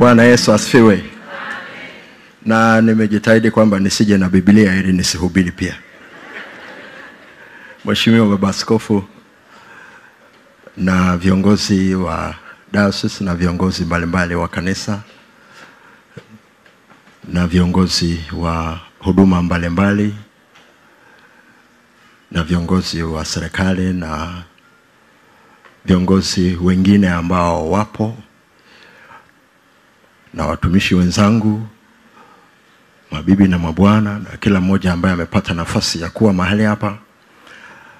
Bwana Yesu asifiwe. Na nimejitahidi kwamba nisije na Biblia ili nisihubiri pia. Mheshimiwa Baba Askofu na viongozi wa diocese na viongozi mbalimbali wa kanisa na viongozi wa huduma mbalimbali na viongozi wa serikali na viongozi wengine ambao wapo na watumishi wenzangu, mabibi na mabwana, na kila mmoja ambaye amepata nafasi ya kuwa mahali hapa.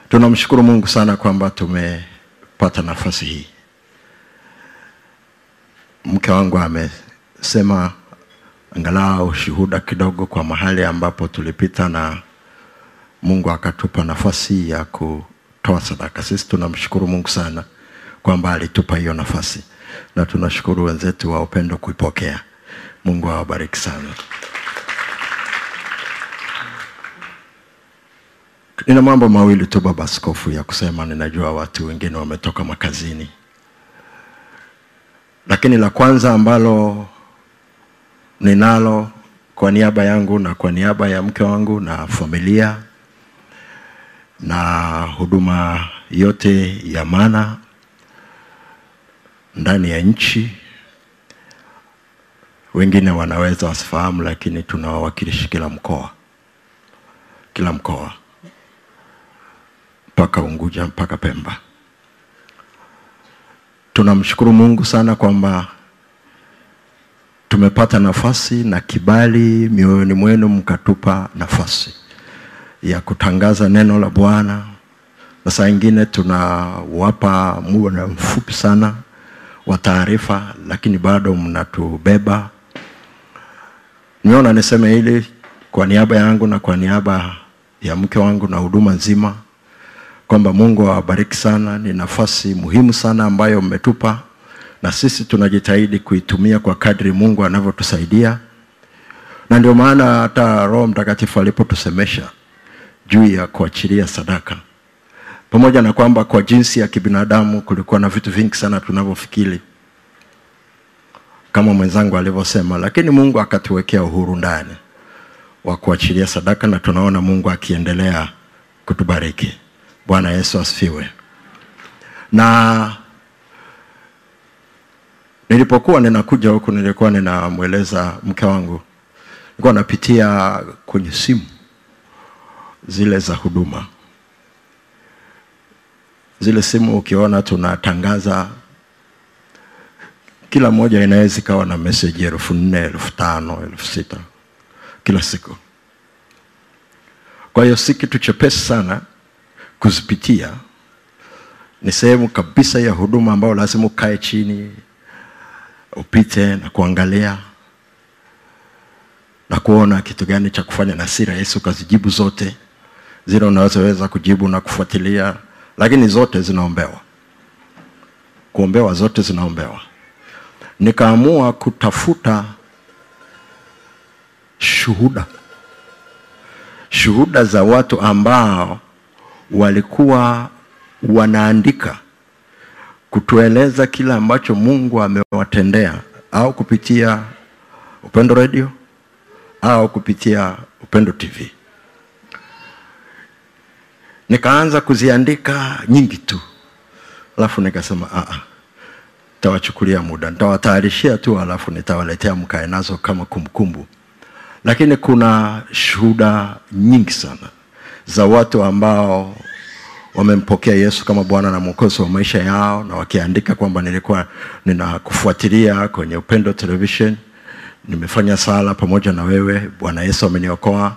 Tunamshukuru Mungu sana kwamba tumepata nafasi hii. Mke wangu amesema angalau shuhuda kidogo kwa mahali ambapo tulipita na Mungu akatupa nafasi ya kutoa sadaka. Sisi tunamshukuru Mungu sana kwamba alitupa hiyo nafasi na tunashukuru wenzetu wa upendo kuipokea. Mungu awabariki sana. Nina mambo mawili tu baba askofu ya kusema. Ninajua watu wengine wametoka makazini, lakini la kwanza ambalo ninalo kwa niaba yangu na kwa niaba ya mke wangu na familia na huduma yote ya maana ndani ya nchi. Wengine wanaweza wasifahamu, lakini tunawawakilishi kila mkoa, kila mkoa mpaka Unguja mpaka Pemba. Tunamshukuru Mungu sana kwamba tumepata nafasi na kibali mioyoni mwenu, mkatupa nafasi ya kutangaza neno la Bwana, na saa ingine tunawapa muda mfupi sana wa taarifa, lakini bado mnatubeba. Nimeona niseme hili kwa niaba yangu na kwa niaba ya mke wangu na huduma nzima kwamba Mungu awabariki sana. Ni nafasi muhimu sana ambayo mmetupa, na sisi tunajitahidi kuitumia kwa kadri Mungu anavyotusaidia, na ndio maana hata Roho Mtakatifu alipotusemesha juu ya kuachilia sadaka, pamoja na kwamba kwa jinsi ya kibinadamu kulikuwa na vitu vingi sana tunavyofikiri kama mwenzangu alivyosema, lakini Mungu akatuwekea uhuru ndani wa kuachilia sadaka, na tunaona Mungu akiendelea kutubariki. Bwana Yesu asifiwe. Na nilipokuwa ninakuja huku, nilikuwa ninamweleza mke wangu, nilikuwa napitia kwenye simu zile za huduma, zile simu ukiona tunatangaza kila moja inaweza ikawa na meseji elfu nne elfu tano elfu sita kila siku. Kwa hiyo si kitu chepesi sana kuzipitia. Ni sehemu kabisa ya huduma ambayo lazima ukae chini upite na kuangalia na kuona kitu gani cha kufanya, na si rahisi ukazijibu zote zile unazoweza kujibu na kufuatilia, lakini zote zinaombewa, kuombewa, zote zinaombewa. Nikaamua kutafuta shuhuda, shuhuda za watu ambao walikuwa wanaandika kutueleza kile ambacho Mungu amewatendea, au kupitia Upendo Radio au kupitia Upendo TV. Nikaanza kuziandika nyingi tu, alafu nikasema a nitawachukulia muda, nitawatayarishia tu, alafu nitawaletea mkae nazo kama kumbukumbu. Lakini kuna shuhuda nyingi sana za watu ambao wamempokea Yesu kama Bwana na Mwokozi wa maisha yao, na wakiandika kwamba nilikuwa ninakufuatilia kwenye Upendo Television, nimefanya sala pamoja na wewe, Bwana Yesu ameniokoa.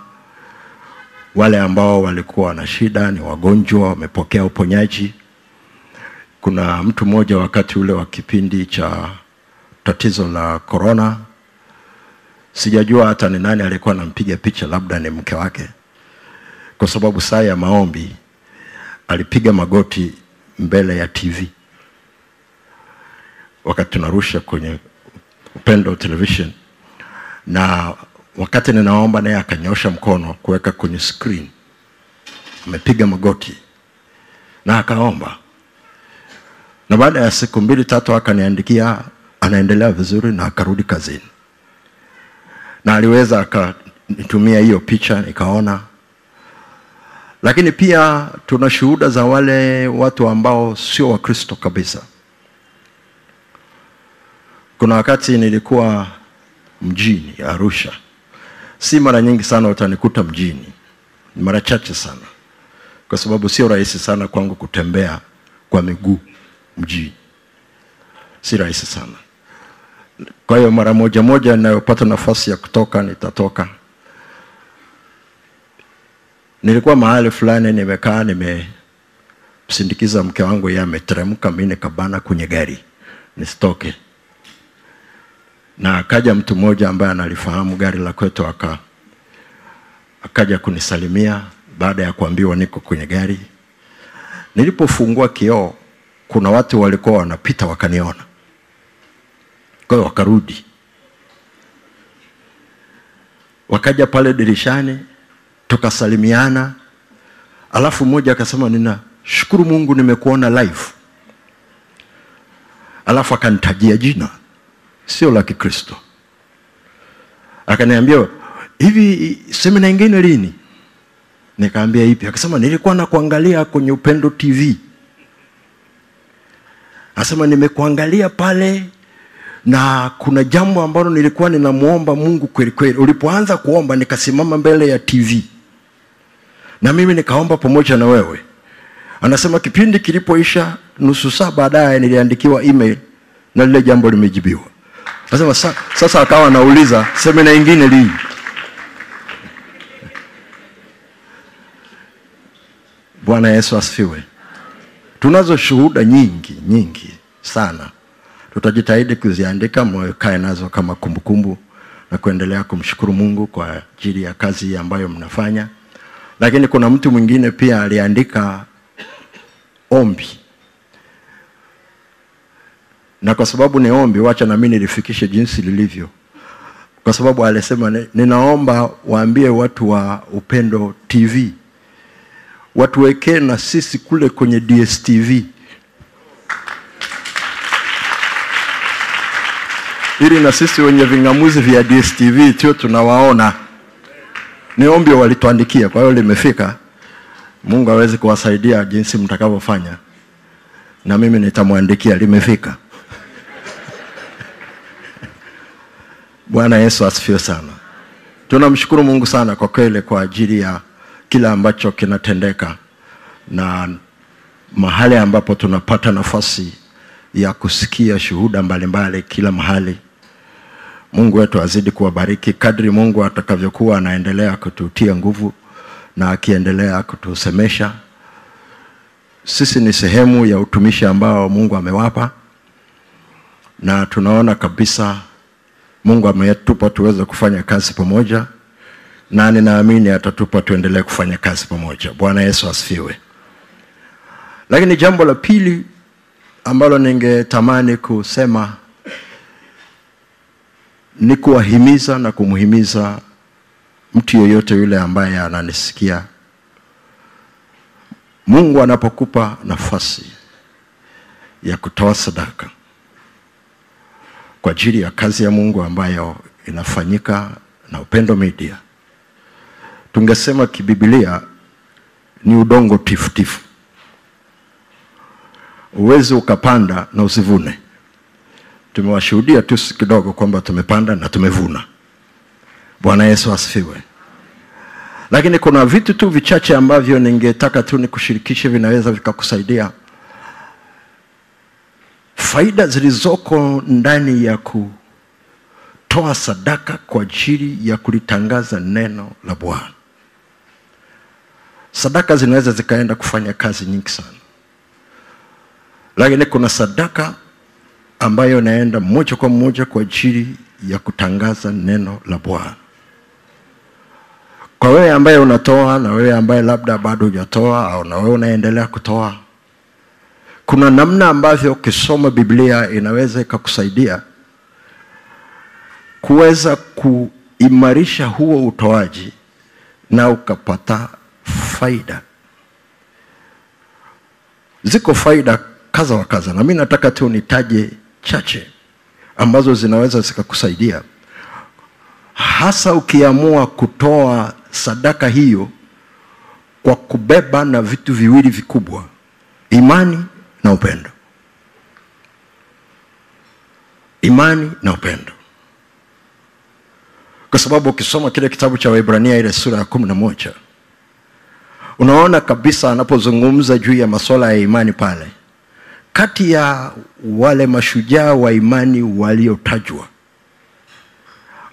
Wale ambao walikuwa na shida, ni wagonjwa, wamepokea uponyaji. Kuna mtu mmoja wakati ule wa kipindi cha tatizo la korona, sijajua hata ni nani alikuwa anampiga picha, labda ni mke wake. Kwa sababu saa ya maombi alipiga magoti mbele ya TV wakati tunarusha kwenye Upendo Television, na wakati ninaomba naye akanyosha mkono kuweka kwenye screen, amepiga magoti na akaomba, na baada ya siku mbili tatu akaniandikia anaendelea vizuri na akarudi kazini, na aliweza akanitumia hiyo picha nikaona. Lakini pia tuna shuhuda za wale watu ambao sio Wakristo kabisa. Kuna wakati nilikuwa mjini Arusha, si mara nyingi sana utanikuta mjini, ni mara chache sana, kwa sababu sio rahisi sana kwangu kutembea kwa miguu mjini, si rahisi sana. Kwa hiyo mara moja moja ninayopata nafasi ya kutoka nitatoka. Nilikuwa mahali fulani nimekaa, nimemsindikiza mke wangu, yeye ameteremka, mimi nikabana kwenye gari nisitoke, na akaja mtu mmoja ambaye analifahamu gari la kwetu, aka akaja kunisalimia baada ya kuambiwa niko kwenye gari. Nilipofungua kioo, kuna watu walikuwa wanapita wakaniona, kwa hiyo wakarudi, wakaja pale dirishani tukasalimiana, alafu mmoja akasema ninashukuru Mungu nimekuona live, alafu akanitajia jina sio la Kikristo, akaniambia hivi, semina ingine lini? Nikaambia ipi? Akasema nilikuwa nakuangalia kwenye Upendo TV. Asema nimekuangalia pale na kuna jambo ambalo nilikuwa ninamwomba Mungu kweli kweli. Ulipoanza kuomba nikasimama mbele ya TV na mimi nikaomba pamoja na wewe. Anasema kipindi kilipoisha, nusu saa baadaye niliandikiwa email na lile jambo limejibiwa. Anasema sa, sasa akawa anauliza semina ingine lini? Bwana Yesu asifiwe. Tunazo shuhuda nyingi nyingi sana tutajitahidi kuziandika, mwekae nazo kama kumbukumbu na kuendelea kumshukuru Mungu kwa ajili ya kazi ambayo mnafanya. Lakini kuna mtu mwingine pia aliandika ombi, na kwa sababu ni ombi, wacha na mimi nilifikishe jinsi lilivyo, kwa sababu alisema, ninaomba waambie watu wa Upendo TV watuwekee na sisi kule kwenye DSTV ili na sisi wenye ving'amuzi vya DSTV tio tunawaona. Ni ombi walituandikia, kwa hiyo limefika. Mungu aweze kuwasaidia jinsi mtakavyofanya, na mimi nitamwandikia, limefika. Bwana Yesu asifiwe sana. Tunamshukuru Mungu sana kwa kweli kwa ajili ya kile ambacho kinatendeka na mahali ambapo tunapata nafasi ya kusikia shuhuda mbalimbali kila mahali. Mungu wetu azidi kuwabariki kadri Mungu atakavyokuwa anaendelea kututia nguvu na akiendelea kutusemesha. Sisi ni sehemu ya utumishi ambao Mungu amewapa, na tunaona kabisa Mungu ametupa tuweze kufanya kazi pamoja, na ninaamini atatupa tuendelee kufanya kazi pamoja. Bwana Yesu asifiwe. Lakini jambo la pili ambalo ningetamani kusema ni kuwahimiza na kumhimiza mtu yeyote yule ambaye ananisikia. Mungu anapokupa nafasi ya kutoa sadaka kwa ajili ya kazi ya Mungu ambayo inafanyika na Upendo Media, tungesema kibibilia ni udongo tifutifu. Uwezi ukapanda na usivune. Tumewashuhudia tu kidogo kwamba tumepanda na tumevuna. Bwana Yesu asifiwe. Lakini kuna vitu tu vichache ambavyo ningetaka tu nikushirikishe, vinaweza vikakusaidia. Faida zilizoko ndani ya kutoa sadaka kwa ajili ya kulitangaza neno la Bwana. Sadaka zinaweza zikaenda kufanya kazi nyingi sana, lakini kuna sadaka ambayo inaenda moja kwa moja kwa ajili ya kutangaza neno la Bwana. Kwa wewe ambaye unatoa na wewe ambaye labda bado hujatoa au na wewe unaendelea kutoa, kuna namna ambavyo ukisoma Biblia inaweza ikakusaidia kuweza kuimarisha huo utoaji na ukapata faida. Ziko faida kadha wa kadha, na mimi nataka tu nitaje chache ambazo zinaweza zikakusaidia hasa ukiamua kutoa sadaka hiyo kwa kubeba na vitu viwili vikubwa imani na upendo. Imani na upendo. Kwa sababu ukisoma kile kitabu cha waibrania ile sura ya kumi na moja unaona kabisa anapozungumza juu ya masuala ya imani pale kati ya wale mashujaa wa imani waliotajwa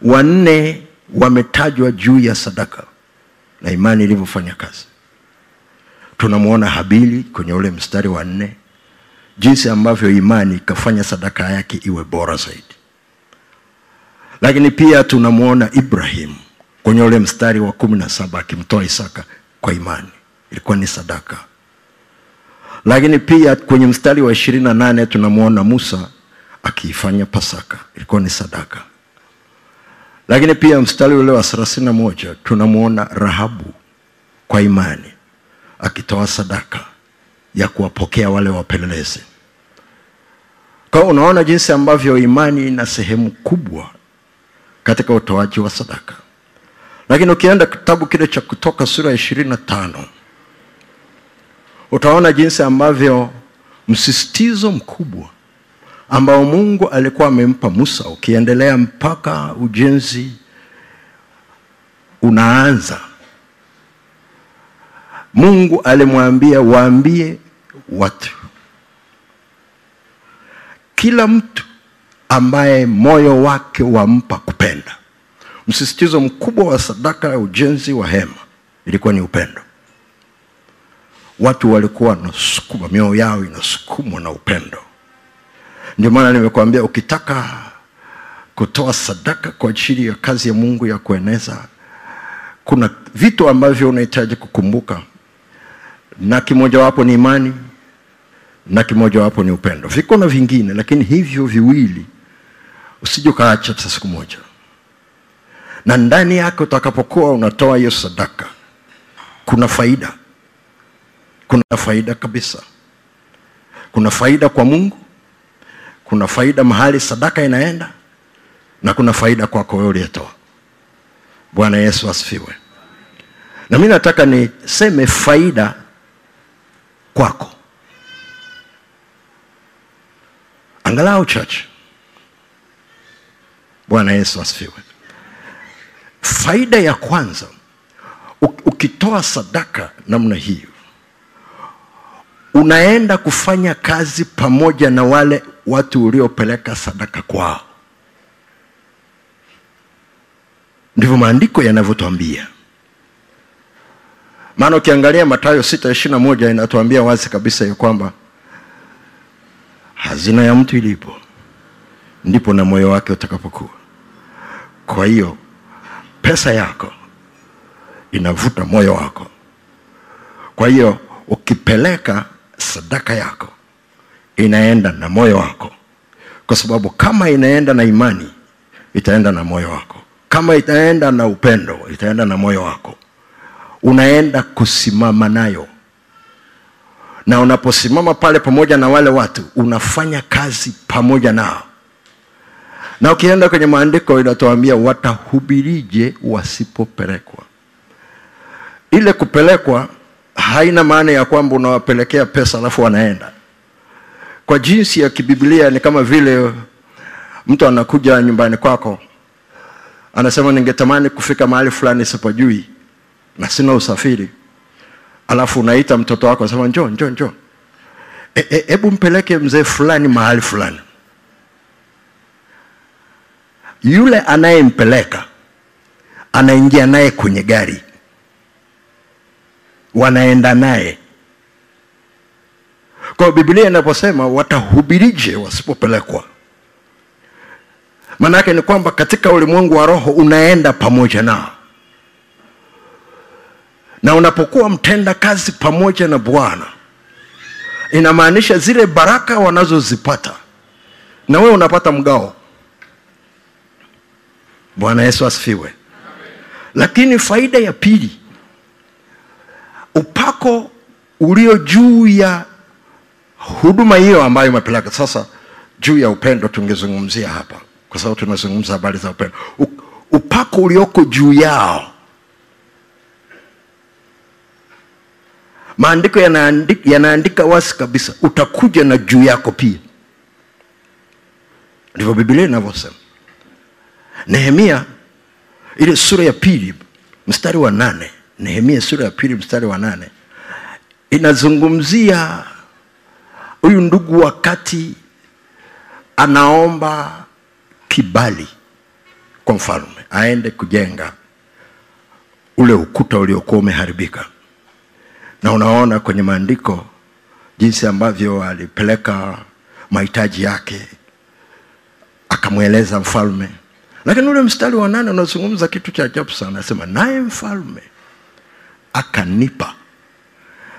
wanne wametajwa juu ya sadaka na imani ilivyofanya kazi. Tunamwona habili kwenye ule mstari wa nne jinsi ambavyo imani ikafanya sadaka yake iwe bora zaidi. Lakini pia tunamwona ibrahim kwenye ule mstari wa kumi na saba akimtoa isaka kwa imani. Ilikuwa ni sadaka. Lakini pia kwenye mstari wa ishirini na nane tunamwona musa akiifanya pasaka. Ilikuwa ni sadaka. Lakini pia mstari ule wa thelathini na moja tunamwona rahabu kwa imani akitoa sadaka ya kuwapokea wale wapelelezi kwa unaona jinsi ambavyo imani ina sehemu kubwa katika utoaji wa sadaka. Lakini ukienda kitabu kile cha kutoka sura ya ishirini na tano utaona jinsi ambavyo msisitizo mkubwa ambao mungu alikuwa amempa musa ukiendelea mpaka ujenzi unaanza mungu alimwambia waambie watu kila mtu ambaye moyo wake wampa kupenda. Msisitizo mkubwa wa sadaka ya ujenzi wa hema ilikuwa ni upendo. Watu walikuwa wanasukuma mioyo yao inasukumwa na upendo. Ndio maana nimekuambia ukitaka kutoa sadaka kwa ajili ya kazi ya mungu ya kueneza kuna vitu ambavyo unahitaji kukumbuka. Na kimojawapo ni imani na kimojawapo ni upendo. Viko na vingine lakini hivyo viwili usije ukaacha hata siku moja. Na ndani yake utakapokuwa unatoa hiyo sadaka kuna faida. Kuna faida kabisa. Kuna faida kwa mungu kuna faida mahali sadaka inaenda na kuna faida kwako wewe uliyetoa. Bwana yesu asifiwe. Na mi nataka niseme faida kwako angalau chache bwana yesu asifiwe. Faida ya kwanza ukitoa sadaka namna hiyo unaenda kufanya kazi pamoja na wale watu uliopeleka sadaka kwao. Ndivyo maandiko yanavyotwambia maana ukiangalia matayo sita ishiri na moja inatuambia wazi kabisa ya kwamba hazina ya mtu ilipo ndipo na moyo wake utakapokuwa. Kwa hiyo pesa yako inavuta moyo wako. Kwa hiyo ukipeleka sadaka yako inaenda na moyo wako. Kwa sababu kama inaenda na imani itaenda na moyo wako. Kama itaenda na upendo itaenda na moyo wako. Unaenda kusimama nayo na unaposimama pale pamoja na wale watu unafanya kazi pamoja nao. Na ukienda kwenye maandiko inatuambia watahubirije wasipopelekwa. Ile kupelekwa haina maana ya kwamba unawapelekea pesa alafu wanaenda. Kwa jinsi ya kibiblia ni kama vile mtu anakuja nyumbani kwako anasema ningetamani kufika mahali fulani sipajui na sina usafiri alafu unaita mtoto wako anasema njoo njoo njoo. Hebu e, mpeleke mzee fulani mahali fulani. Yule anayempeleka anaingia naye kwenye gari. Wanaenda naye. Kwa biblia inaposema watahubirije wasipopelekwa? Maana yake ni kwamba katika ulimwengu wa roho unaenda pamoja nao na unapokuwa mtenda kazi pamoja na bwana inamaanisha zile baraka wanazozipata. Na wewe unapata mgao. Bwana yesu asifiwe. Lakini faida ya pili upako ulio juu ya huduma hiyo ambayo imepeleka. Sasa juu ya upendo tungezungumzia hapa kwa sababu tunazungumza habari za upendo. Upako ulioko juu yao maandiko yanaandika, yanaandika wasi kabisa utakuja na juu yako pia. Ndivyo bibilia inavyosema. Nehemia ile sura ya pili mstari wa nane. Nehemia sura ya pili mstari wa nane. Inazungumzia huyu ndugu wakati anaomba kibali kwa mfalme aende kujenga ule ukuta uliokuwa umeharibika na unaona kwenye maandiko jinsi ambavyo alipeleka mahitaji yake akamweleza mfalme. Lakini ule mstari wa nane unazungumza kitu cha ajabu sana. Anasema naye mfalme akanipa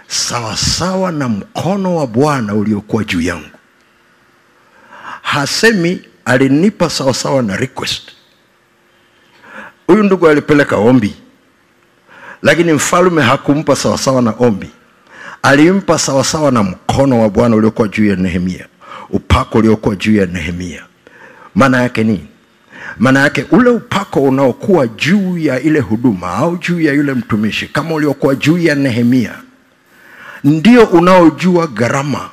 sawasawa na mkono wa bwana uliokuwa juu yangu. Hasemi alinipa sawasawa na request. Huyu ndugu alipeleka ombi lakini mfalme hakumpa sawasawa na ombi. Alimpa sawasawa na mkono wa bwana uliokuwa juu ya nehemia. Upako uliokuwa juu ya nehemia. Maana yake nini? Maana yake ule upako unaokuwa juu ya ile huduma au juu ya yule mtumishi kama uliokuwa juu ya nehemia ndio unaojua gharama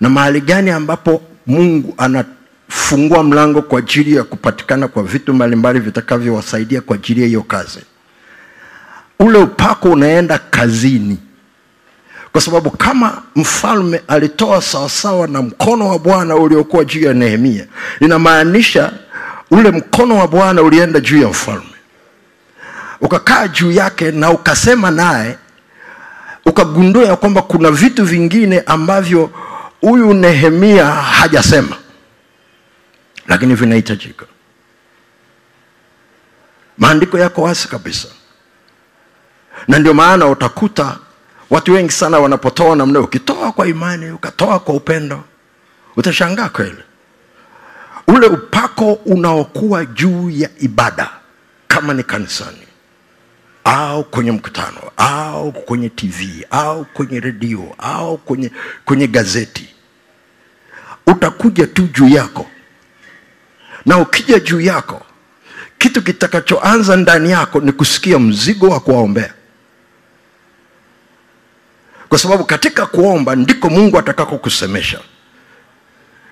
na mahali gani ambapo mungu anafungua mlango kwa ajili ya kupatikana kwa vitu mbalimbali vitakavyowasaidia kwa ajili ya hiyo kazi ule upako unaenda kazini. Kwa sababu kama mfalme alitoa sawasawa na mkono wa bwana uliokuwa juu ya nehemia inamaanisha ule mkono wa bwana ulienda juu ya mfalme. Ukakaa juu yake na ukasema naye ukagundua ya kwamba kuna vitu vingine ambavyo huyu nehemia hajasema. Lakini vinahitajika. Maandiko yako wazi kabisa na ndio maana utakuta watu wengi sana wanapotoa namna ukitoa kwa imani ukatoa kwa upendo utashangaa kweli. Ule upako unaokuwa juu ya ibada kama ni kanisani au kwenye mkutano au kwenye tv au kwenye redio au kwenye, kwenye gazeti utakuja tu juu yako. Na ukija juu yako kitu kitakachoanza ndani yako ni kusikia mzigo wa kuwaombea kwa sababu katika kuomba ndiko mungu atakako kusemesha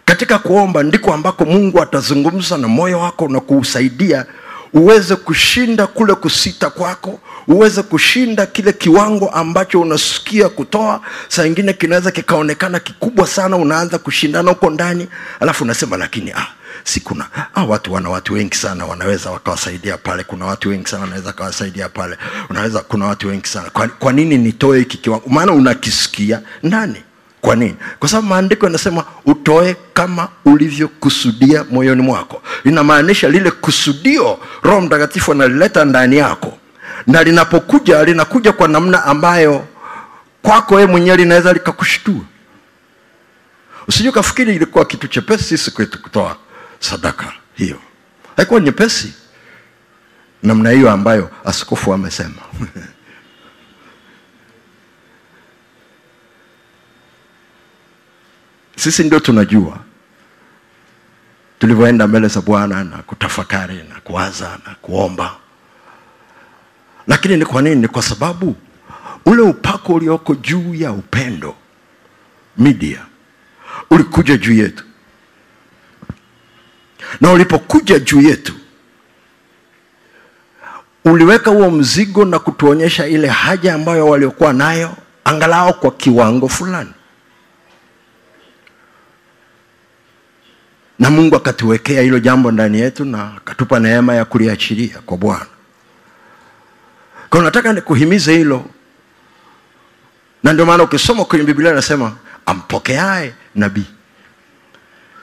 katika kuomba ndiko ambako mungu atazungumza na moyo wako na kuusaidia uweze kushinda kule kusita kwako uweze kushinda kile kiwango ambacho unasikia kutoa. Saa ingine kinaweza kikaonekana kikubwa sana unaanza kushindana huko ndani alafu unasema lakini ah, si kuna ah, watu wana watu wengi sana wanaweza wakawasaidia pale. Kuna watu wengi sana wanaweza wakawasaidia pale. Unaweza kuna watu wengi sana. Kwa, kwa nini nitoe hiki kiwango? Maana unakisikia. Ndani kwa nini? Kwa sababu maandiko yanasema utoe kama ulivyokusudia moyoni mwako. Linamaanisha lile kusudio roho mtakatifu analileta ndani yako. Na linapokuja linakuja kwa namna ambayo kwako wewe mwenyewe linaweza likakushtua. Usije ukafikiri ilikuwa kitu chepesi sisi kwetu kutoa sadaka hiyo. Haikuwa nyepesi namna hiyo ambayo askofu amesema sisi ndio tunajua. Tulivyoenda mbele za bwana na kutafakari na kuwaza na kuomba. Lakini ni kwa nini? Ni kwa sababu ule upako ulioko juu ya upendo media ulikuja juu yetu. Na ulipokuja juu yetu uliweka huo mzigo na kutuonyesha ile haja ambayo waliokuwa nayo angalau kwa kiwango fulani na mungu akatuwekea hilo jambo ndani yetu na akatupa neema ya kuliachilia kwa bwana. Kwa nataka nikuhimize hilo. Na ndio maana ukisoma kwenye biblia anasema ampokeae nabii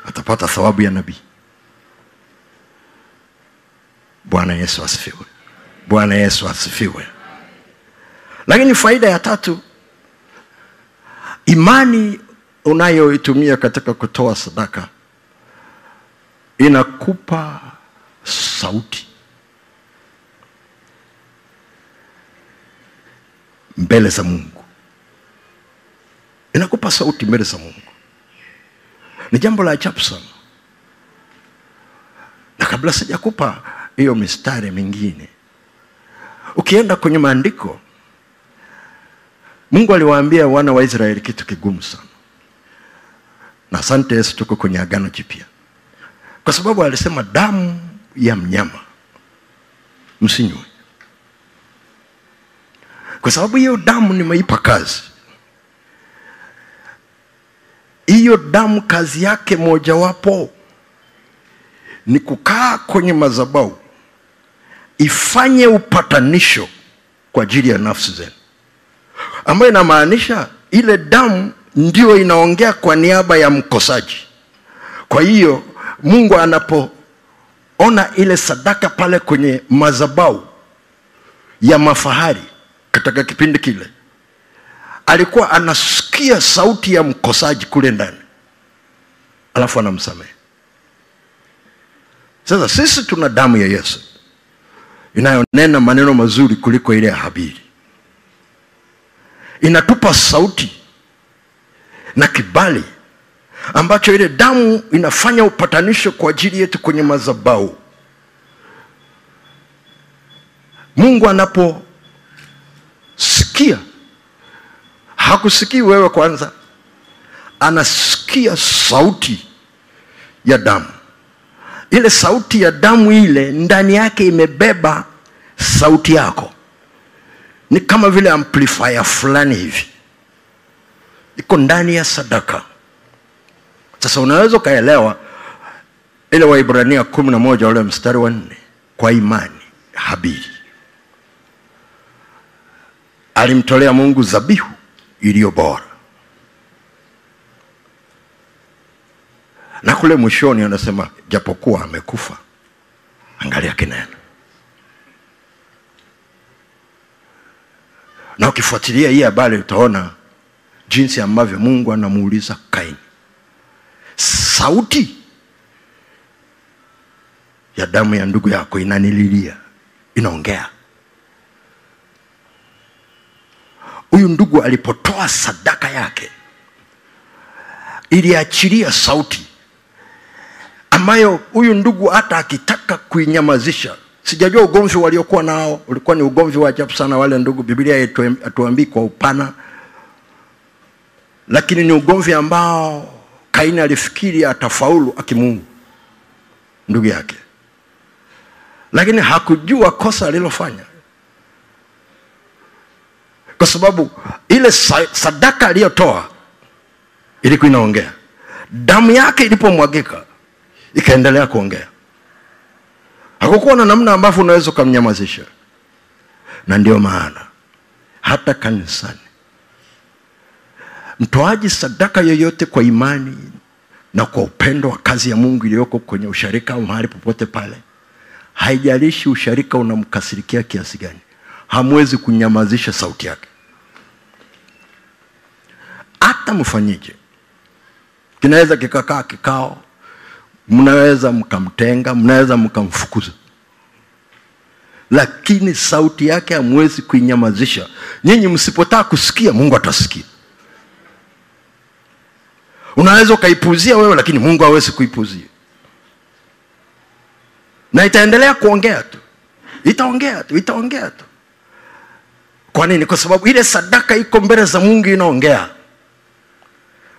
atapata thawabu ya nabii. Bwana yesu asifiwe. Bwana yesu asifiwe. Lakini faida ya tatu imani unayoitumia katika kutoa sadaka inakupa sauti mbele za mungu. Inakupa sauti mbele za mungu. Ni jambo la ajabu sana. Kabla sijakupa hiyo mistari mingine ukienda kwenye maandiko mungu aliwaambia wana wa israeli kitu kigumu sana. Na asante yesu tuko kwenye agano jipya kwa sababu alisema damu ya mnyama msinywe. Kwa sababu hiyo damu nimeipa kazi. Hiyo damu kazi yake mojawapo ni kukaa kwenye madhabahu ifanye upatanisho kwa ajili ya nafsi zenu. Ambayo inamaanisha ile damu ndio inaongea kwa niaba ya mkosaji. Kwa hiyo mungu anapoona ile sadaka pale kwenye madhabahu ya mafahari katika kipindi kile alikuwa anasikia sauti ya mkosaji kule ndani. Alafu anamsamehe. Sasa sisi tuna damu ya yesu inayonena maneno mazuri kuliko ile ya habili. Inatupa sauti na kibali ambacho ile damu inafanya upatanisho kwa ajili yetu kwenye madhabahu. Mungu anaposikia hakusikii wewe kwanza anasikia sauti ya damu. Ile sauti ya damu ile ndani yake imebeba sauti yako. Ni kama vile amplifier fulani hivi. Iko ndani ya sadaka sasa unaweza ukaelewa ile waibrania kumi na moja ule mstari wa nne kwa imani habili. Alimtolea mungu zabihu iliyo bora. Na kule mwishoni anasema japokuwa amekufa angalia kinena na ukifuatilia hii habari utaona jinsi ambavyo mungu anamuuliza kaini sauti ya damu ya ndugu yako inanililia inaongea. Huyu ndugu alipotoa sadaka yake iliachilia sauti ambayo huyu ndugu hata akitaka kuinyamazisha. Sijajua ugomvi waliokuwa nao ulikuwa ni ugomvi wa ajabu sana wale ndugu biblia hatuambii kwa upana lakini ni ugomvi ambao kaini alifikiri atafaulu akimungu ndugu yake. Lakini hakujua kosa alilofanya. Kwa sababu ile sadaka aliyotoa ilikuwa inaongea. Damu yake ilipomwagika ikaendelea kuongea. Hakukuwa na namna ambavyo unaweza ukamnyamazisha. Na ndio maana hata kanisani mtoaji sadaka yoyote kwa imani na kwa upendo wa kazi ya mungu iliyoko kwenye usharika au mahali popote pale haijalishi usharika unamkasirikia kiasi gani hamwezi kunyamazisha sauti yake. Hata mfanyije kinaweza kikakaa kikao mnaweza mkamtenga mnaweza mkamfukuza lakini sauti yake hamwezi kuinyamazisha. Nyinyi msipotaka kusikia mungu atasikia unaweza ukaipuzia wewe lakini mungu hawezi kuipuzia. Na itaendelea kuongea tu. Itaongea tu itaongea tu. Kwa nini? Kwa sababu ile sadaka iko mbele za mungu inaongea.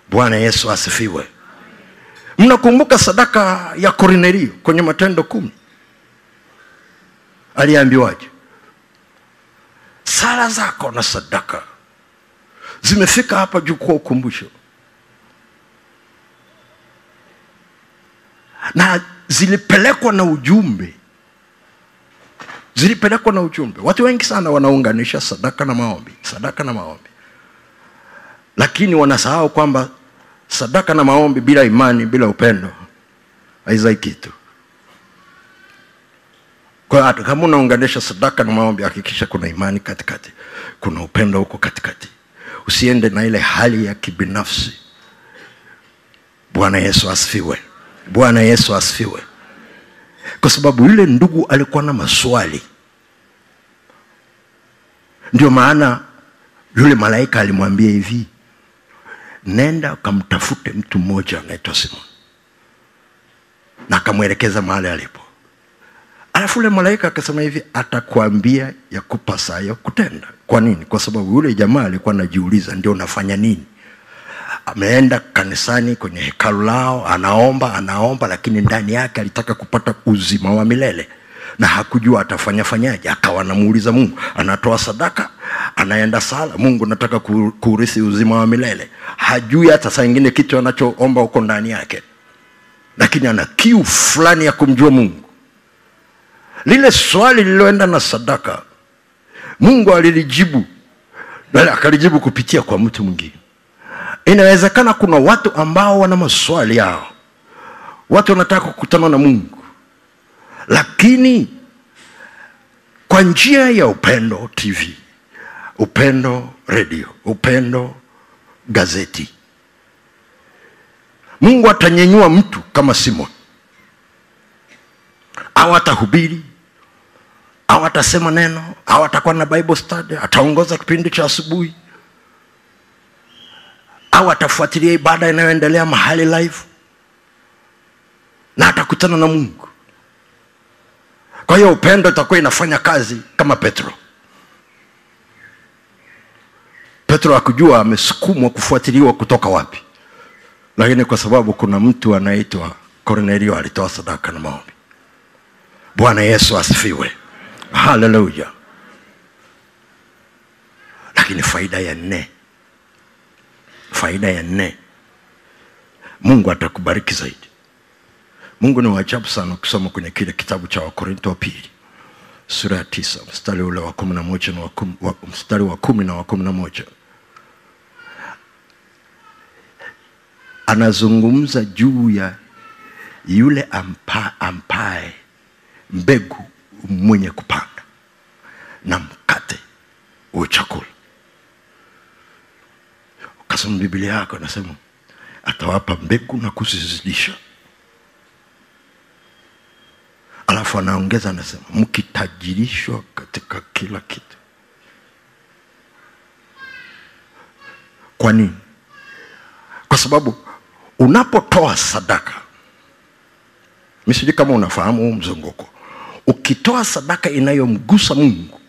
Bwana yesu asifiwe. Mnakumbuka sadaka ya korinelio kwenye matendo kumi? Aliambiwaje? Sala zako na sadaka zimefika hapa juu kwa ukumbusho na zilipelekwa na ujumbe. Zilipelekwa na ujumbe. Watu wengi sana wanaunganisha sadaka na maombi sadaka na maombi. Lakini wanasahau kwamba sadaka na maombi bila imani bila upendo haizai kitu. Kwa kama unaunganisha sadaka na maombi hakikisha kuna imani katikati kuna upendo huko katikati. Usiende na ile hali ya kibinafsi. Bwana yesu asifiwe bwana yesu asifiwe. Kwa sababu yule ndugu alikuwa na maswali. Ndio maana yule malaika alimwambia hivi nenda ukamtafute mtu mmoja anaitwa simon na akamwelekeza mahali alipo. Alafu ule malaika akasema hivi atakwambia ya kupasayo kutenda. Kwa nini? Kwa sababu yule jamaa alikuwa anajiuliza ndio nafanya nini ameenda kanisani kwenye hekalu lao anaomba anaomba lakini ndani yake alitaka kupata uzima wa milele. Na hakujua atafanya fanyaje. Akawa anamuuliza mungu anatoa sadaka anaenda sala mungu nataka ku- uzima wa milele. Hajui hata saa ingine kitu anachoomba huko ndani yake. Lakini ana kiu fulani ya kumjua mungu. Lile swali lililoenda na sadaka mungu alilijibu. Akalijibu kupitia kwa mtu mwingine inawezekana kuna watu ambao wana maswali yao. Watu wanataka kukutana na mungu. Lakini kwa njia ya upendo tv upendo redio upendo gazeti mungu atanyenyua mtu kama simon au atahubiri au atasema neno au atakuwa na bible study ataongoza kipindi cha asubuhi au atafuatilia ibada inayoendelea mahali live? Na atakutana na mungu. Kwa hiyo upendo itakuwa inafanya kazi kama petro. Petro akujua amesukumwa kufuatiliwa kutoka wapi. Lakini kwa sababu kuna mtu anaitwa kornelio alitoa sadaka na maombi. Bwana yesu asifiwe. Haleluya lakini faida ya nne faida ya nne. Mungu atakubariki zaidi. Mungu ni waajabu sana ukisoma kwenye kile kitabu cha wakorinto wa pili sura ya tisa mstari ule wa kumi na moja na wa mstari wa kumi na wa kumi na moja. Anazungumza juu ya yule ampa, ampae mbegu mwenye kupanda na mkate wa chakula ukasoma biblia yako anasema atawapa mbegu na kuzizidisha. Alafu anaongeza anasema mkitajirishwa katika kila kitu. Kwa nini? Kwa sababu unapotoa sadaka mi sijui kama unafahamu huu mzunguko ukitoa sadaka inayomgusa mungu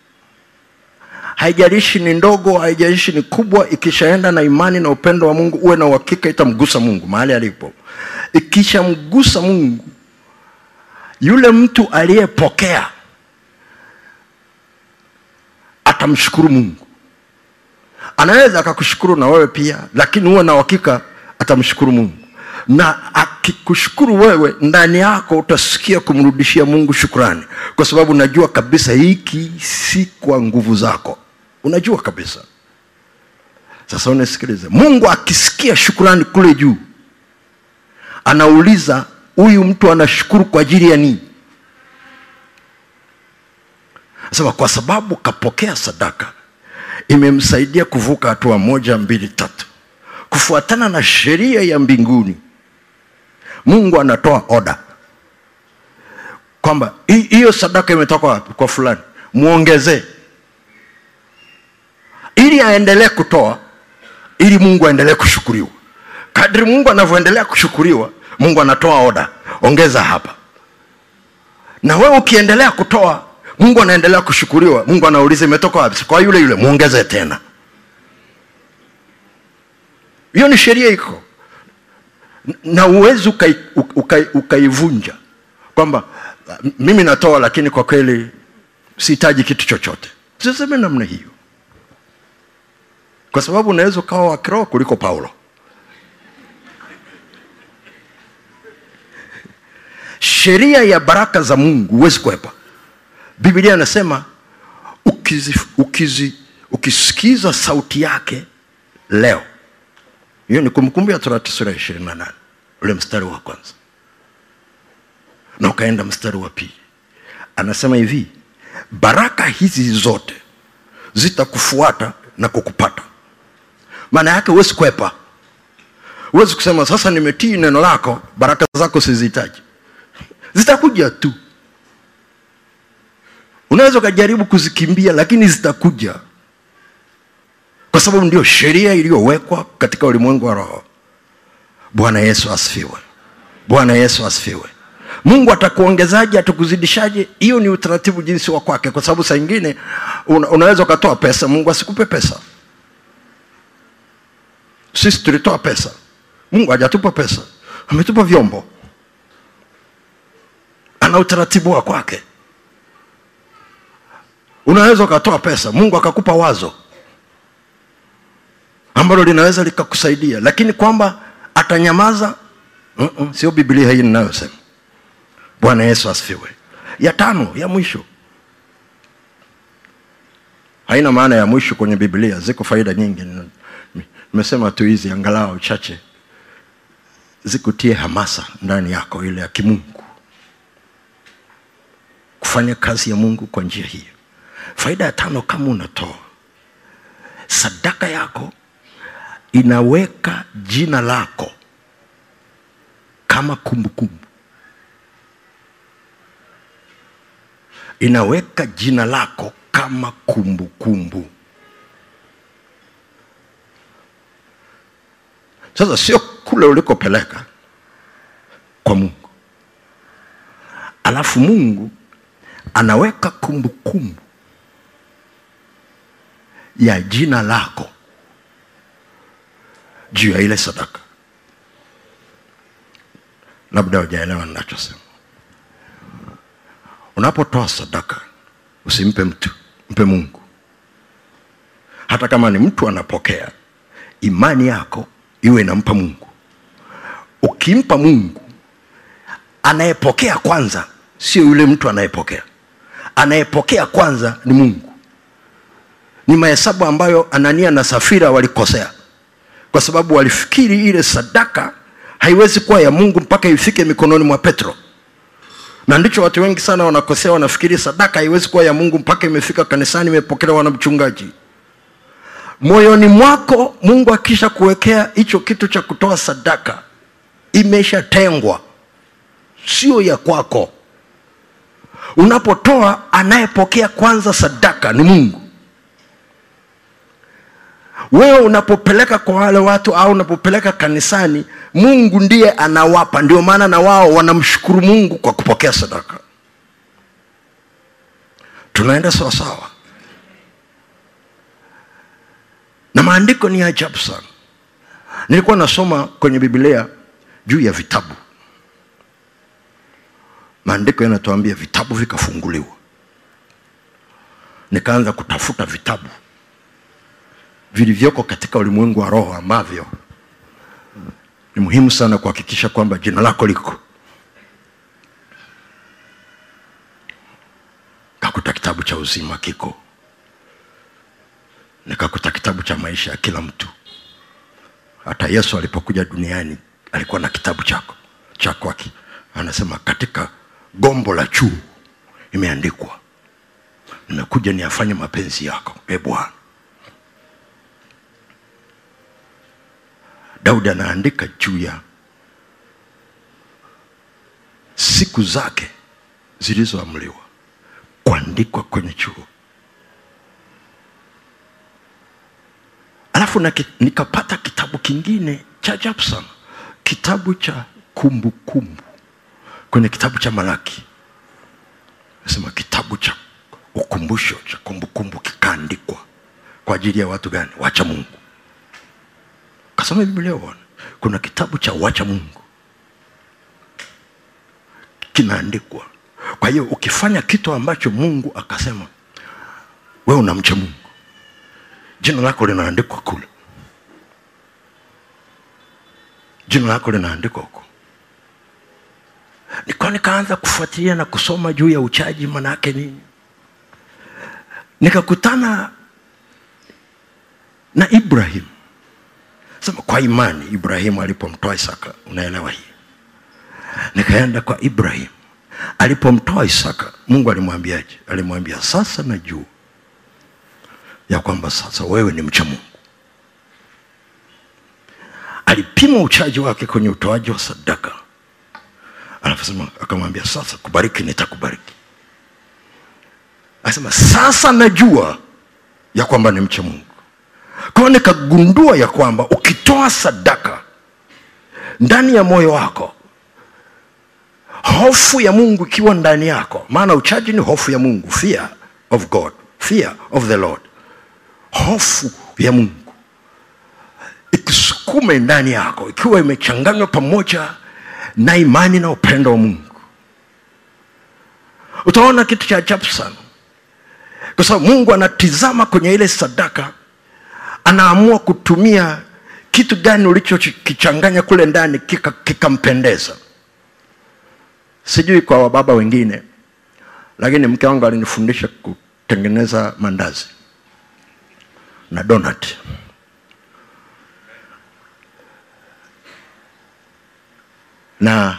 haijalishi ni ndogo haijalishi ni kubwa ikishaenda na imani na upendo wa mungu uwe na uhakika itamgusa mungu mahali alipo. Ikishamgusa mungu yule mtu aliyepokea atamshukuru mungu. Anaweza akakushukuru na wewe pia lakini huwe na uhakika atamshukuru mungu. Na akikushukuru wewe ndani yako utasikia kumrudishia mungu shukrani kwa sababu najua kabisa hiki si kwa nguvu zako unajua kabisa. Sasa unasikiliza mungu akisikia shukrani kule juu anauliza huyu mtu anashukuru kwa ajili ya nini? Sema kwa sababu kapokea sadaka imemsaidia kuvuka hatua moja mbili tatu. Kufuatana na sheria ya mbinguni mungu anatoa oda kwamba hiyo sadaka imetoka wapi? Kwa fulani. Mwongezee ili aendelee kutoa ili mungu aendelee kushukuriwa. Kadri mungu anavyoendelea kushukuriwa mungu anatoa oda ongeza hapa. Na wewe ukiendelea kutoa mungu anaendelea kushukuriwa. Mungu anauliza imetoka wapi? Kwa yule yule mwongeze tena. Hiyo ni sheria iko. Na uwezi ukaivunja ukai, ukai, ukai kwamba mimi natoa lakini kwa kweli sihitaji kitu chochote. Siseme namna hiyo kwa sababu unaweza ukawa wa kiroho kuliko paulo. Sheria ya baraka za mungu huwezi kuepa. Biblia ukizi, ukisikiza sauti yake leo. Hiyo ni kumbukumbu ya torati sura ya ishirini na nane ule mstari wa kwanza. Na ukaenda mstari wa pili. Anasema hivi baraka hizi zote zitakufuata na kukupata maana yake huwezi kwepa. Huwezi kusema sasa nimetii neno lako baraka zako sizihitaji. Zitakuja tu. Unaweza ukajaribu kuzikimbia lakini zitakuja. Kwa sababu ndio sheria iliyowekwa katika ulimwengu wa roho. Bwana yesu asifiwe. Bwana yesu asifiwe. Mungu atakuongezaje atakuzidishaje? Hiyo ni utaratibu jinsi wa kwake kwa sababu saa ingine una, unaweza ukatoa pesa mungu asikupe pesa sisi tulitoa pesa. Mungu hajatupa pesa. Ametupa vyombo. Ana utaratibu wa kwake. Unaweza ukatoa pesa mungu akakupa wazo ambalo linaweza likakusaidia lakini kwamba atanyamaza uh-uh, sio biblia hii ninayosema. Bwana yesu asifiwe. Ya tano ya mwisho. Haina maana ya mwisho kwenye biblia ziko faida nyingi nimesema tu hizi angalau chache zikutie hamasa ndani yako ile ya kimungu. Kufanya kazi ya mungu kwa njia hiyo faida ya tano kama unatoa sadaka yako inaweka jina lako kama kumbukumbu. Inaweka jina lako kama kumbukumbu. kumbu. Sasa sio kule ulikopeleka kwa mungu. Alafu mungu anaweka kumbukumbu kumbu ya jina lako juu ya ile sadaka. Labda hujaelewa ninachosema. Unapotoa sadaka usimpe mtu mpe mungu. Hata kama ni mtu anapokea imani yako iwe inampa mungu. Ukimpa mungu anayepokea kwanza sio yule mtu anayepokea. Anayepokea kwanza ni mungu. Ni mahesabu ambayo anania na safira walikosea. Kwa sababu walifikiri ile sadaka haiwezi kuwa ya mungu mpaka ifike mikononi mwa petro. Na ndicho watu wengi sana wanakosea wanafikiri sadaka haiwezi kuwa ya mungu mpaka imefika kanisani imepokelewa na mchungaji moyoni mwako mungu akisha kuwekea hicho kitu cha kutoa sadaka imeshatengwa sio ya kwako. Unapotoa anayepokea kwanza sadaka ni mungu. Wewe unapopeleka kwa wale watu au unapopeleka kanisani mungu ndiye anawapa. Ndio maana na wao wanamshukuru mungu kwa kupokea sadaka. Tunaenda sawasawa na maandiko ni ajabu sana. Nilikuwa nasoma kwenye biblia juu ya vitabu. Maandiko yanatuambia vitabu vikafunguliwa. Nikaanza kutafuta vitabu vilivyoko katika ulimwengu wa roho ambavyo ni muhimu sana kuhakikisha kwamba jina lako liko. Kakuta kitabu cha uzima kiko nikakuta kitabu cha maisha ya kila mtu. Hata yesu alipokuja duniani alikuwa na kitabu chako cha kwake. Anasema katika gombo la chuu imeandikwa nimekuja niyafanye mapenzi yako e bwana. Daudi anaandika juu ya siku zake zilizoamliwa kuandikwa kwenye chuo alafu nikapata kitabu kingine cha Japson, kitabu cha kumbukumbu. Kumbu. kwenye kitabu cha malaki. Nasema kitabu cha ukumbusho cha kumbukumbu kikaandikwa. Kwa ajili ya watu gani? Wacha mungu. Kasoma biblia kuna kitabu cha wacha mungu. Kinaandikwa. Kwa hiyo ukifanya kitu ambacho mungu akasema we unamcha mungu jina lako linaandikwa kule. Jina lako linaandikwa huko. Nikawa nikaanza kufuatilia na kusoma juu ya uchaji manake nini? Nikakutana na ibrahim. Sema kwa imani ibrahimu alipomtoa isaka unaelewa hii? Nikaenda kwa ibrahim. Alipomtoa isaka mungu alimwambiaje? Alimwambia sasa najua ya kwamba sasa wewe ni mcha mungu. Alipima uchaji wake kwenye utoaji wa sadaka. Anasema akamwambia sasa kubariki nitakubariki. Anasema sasa najua ya kwamba ni mcha mungu. Kwao nikagundua ya kwamba ukitoa sadaka ndani ya moyo wako hofu ya mungu ikiwa ndani yako maana uchaji ni hofu ya mungu fear of god fear of the lord hofu ya mungu. Ikisukume ndani yako ikiwa imechanganywa pamoja na imani na upendo wa mungu. Utaona kitu cha ajabu sana. Kwa sababu mungu anatizama kwenye ile sadaka anaamua kutumia kitu gani ulichokichanganya kule ndani kikampendeza. Kika sijui kwa wababa wengine lakini mke wangu alinifundisha kutengeneza mandazi na donut. Na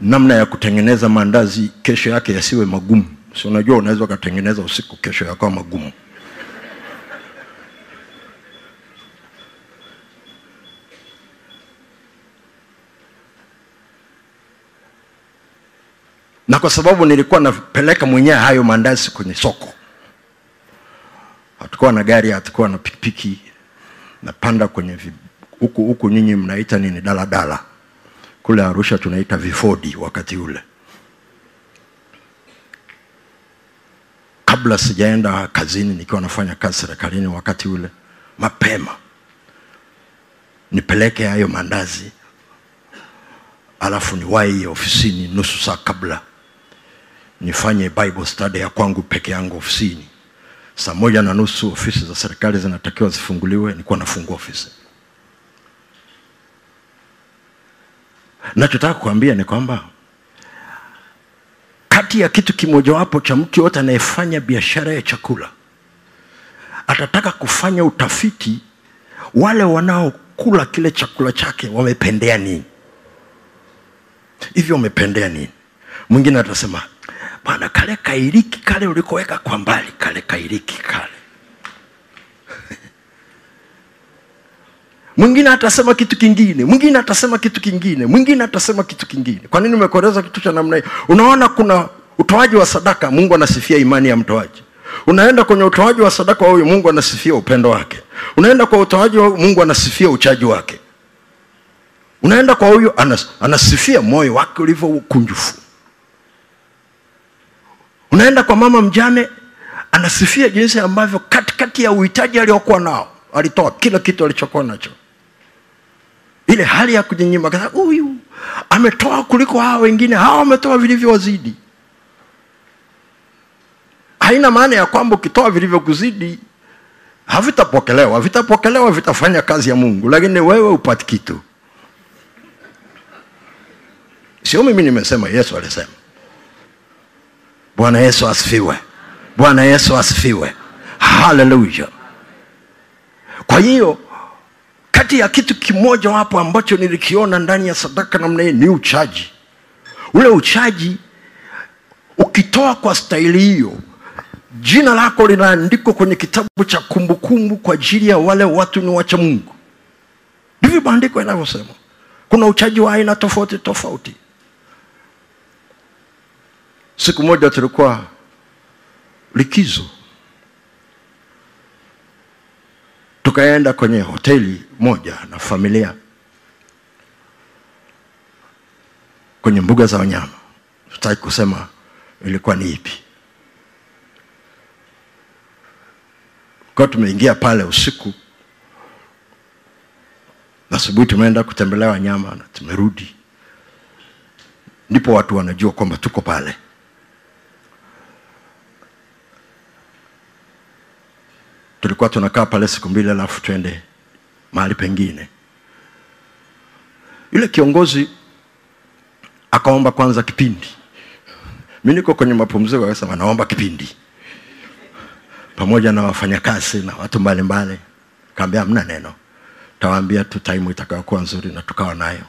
namna ya kutengeneza maandazi kesho yake yasiwe magumu. Si unajua unaweza ukatengeneza usiku kesho yakawa magumu. Na kwa sababu nilikuwa napeleka mwenyewe hayo maandazi kwenye soko hatukuwa na gari hatukuwa na pikipiki napanda kwenye huku huku nyinyi mnaita nini daladala. Kule arusha tunaita vifodi wakati ule. Kabla sijaenda kazini nikiwa nafanya kazi serikalini wakati ule mapema nipeleke hayo mandazi alafu niwahi ofisini nusu saa kabla nifanye bible study ya kwangu peke yangu ofisini saa moja na nusu ofisi za serikali zinatakiwa zifunguliwe nilikuwa nafungua ofisi. Nachotaka kuambia ni kwamba kati ya kitu kimojawapo cha mtu yoyote anayefanya biashara ya chakula atataka kufanya utafiti wale wanaokula kile chakula chake wamependea nini. Hivyo wamependea nini? Mwingine atasema bwana kale kairiki kale ulikoweka kwa mbali kale kairiki kale. Mwingine atasema kitu kingine mwingine atasema kitu kingine mwingine atasema kitu kingine. Kwa nini umekueleza kitu cha namna hiyo? Unaona kuna utoaji wa sadaka mungu anasifia imani ya mtoaji. Unaenda kwenye utoaji wa sadaka huyu mungu anasifia upendo wake. Unaenda kwa utoaji wa mungu anasifia uchaji wake. Unaenda kwa huyu anas, anasifia moyo wake ulivyo ukunjufu unaenda kwa mama mjane anasifia jinsi ambavyo katikati ya uhitaji aliokuwa nao alitoa kila kitu alichokuwa nacho. Ile hali ya kujinyima huyu ametoa kuliko hawa wengine hawa wametoa vilivyowazidi haina maana ya kwamba ukitoa vilivyokuzidi havitapokelewa. Vitapokelewa vitafanya kazi ya mungu lakini wewe upati kitu. Sio mimi nimesema yesu alisema bwana yesu asifiwe. Bwana yesu asifiwe. Haleluya kwa hiyo kati ya kitu kimoja wapo ambacho nilikiona ndani ya sadaka namna hii ni uchaji. Ule uchaji ukitoa kwa staili hiyo jina lako linaandikwa kwenye kitabu cha kumbukumbu kwa ajili ya wale watu ni wacha mungu. Ndivyo maandiko yanavyosema kuna uchaji wa aina tofauti tofauti siku moja tulikuwa likizo. Tukaenda kwenye hoteli moja na familia kwenye mbuga za wanyama. Sitaki kusema ilikuwa ni ipi. Kwa tumeingia pale usiku asubuhi tumeenda kutembelea wanyama na tumerudi. Ndipo watu wanajua kwamba tuko pale tulikuwa tunakaa pale siku mbili alafu twende mahali pengine. Yule kiongozi akaomba kwanza kipindi. Mi niko kwenye mapumziko akasema naomba kipindi. Pamoja na wafanyakazi na watu mbalimbali kaambia hamna neno. Tawaambia tu taimu itakayokuwa nzuri na tukawa nayo.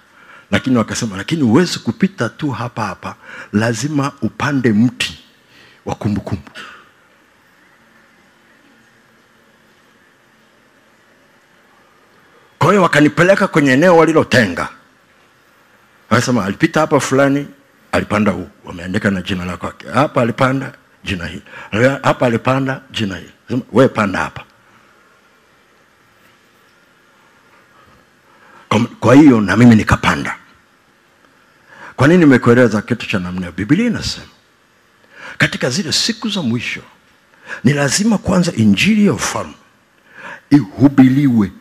Lakini wakasema lakini huwezi kupita tu hapa hapa. Lazima upande mti wa kumbukumbu kwa hiyo wakanipeleka kwenye eneo walilotenga. Akasema alipita hapa fulani alipanda huu. Wameandika na jina lako hapa alipanda jina hii, hapa alipanda jina hii, Sema, we panda hapa. Kwa- kwa hiyo na mimi nikapanda. Kwa nini nimekueleza kitu cha namna biblia inasema? Katika zile siku za mwisho ni lazima kwanza injili ya ufalme ihubiliwe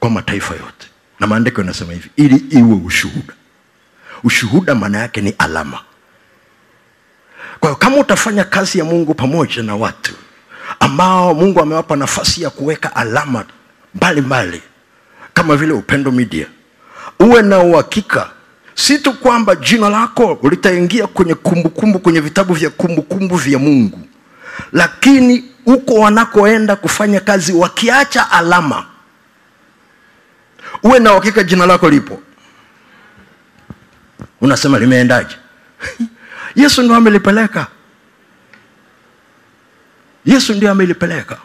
kwa mataifa yote. Na maandiko yanasema hivi ili iwe ushuhuda. Ushuhuda maana yake ni alama. Kwa hiyo kama utafanya kazi ya mungu pamoja na watu ambao mungu amewapa nafasi ya kuweka alama mbalimbali kama vile upendo media uwe na uhakika si tu kwamba jina lako litaingia kwenye kumbukumbu kumbu, kwenye vitabu vya kumbukumbu kumbu vya mungu lakini huko wanakoenda kufanya kazi wakiacha alama uwe na uhakika jina lako lipo. Unasema limeendaje? Yesu ndio amelipeleka. Yesu ndio amelipeleka.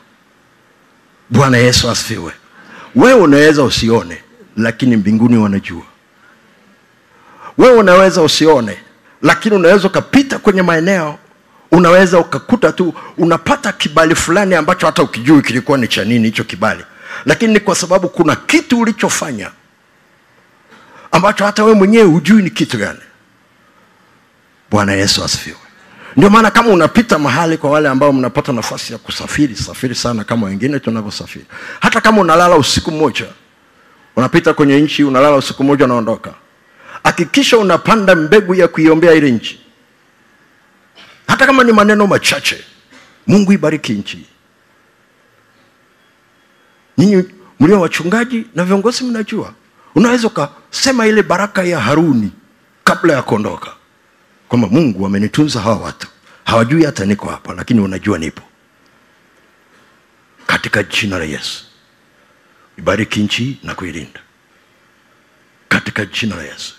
Bwana yesu asifiwe. Wewe unaweza usione lakini mbinguni wanajua. Wewe unaweza usione lakini unaweza ukapita kwenye maeneo. Unaweza ukakuta tu unapata kibali fulani ambacho hata ukijui kilikuwa ni cha nini hicho kibali lakini ni kwa sababu kuna kitu ulichofanya ambacho hata wewe mwenyewe hujui ni kitu gani. Bwana yesu asifiwe. Ndio maana kama unapita mahali kwa wale ambao mnapata nafasi ya kusafiri safiri sana kama wengine tunavyosafiri. Hata kama unalala usiku mmoja unapita kwenye nchi unalala usiku mmoja unaondoka. Hakikisha unapanda mbegu ya kuiombea ile nchi. Hata kama ni maneno machache mungu ibariki nchi nyinyi mlio wachungaji na viongozi mnajua. Unaweza ukasema ile baraka ya haruni kabla ya kuondoka kwamba mungu amenitunza hawa watu. Hawajui hata niko hapa lakini unajua nipo. Katika jina la yesu. Ibariki nchi na kuilinda. Katika jina la yesu.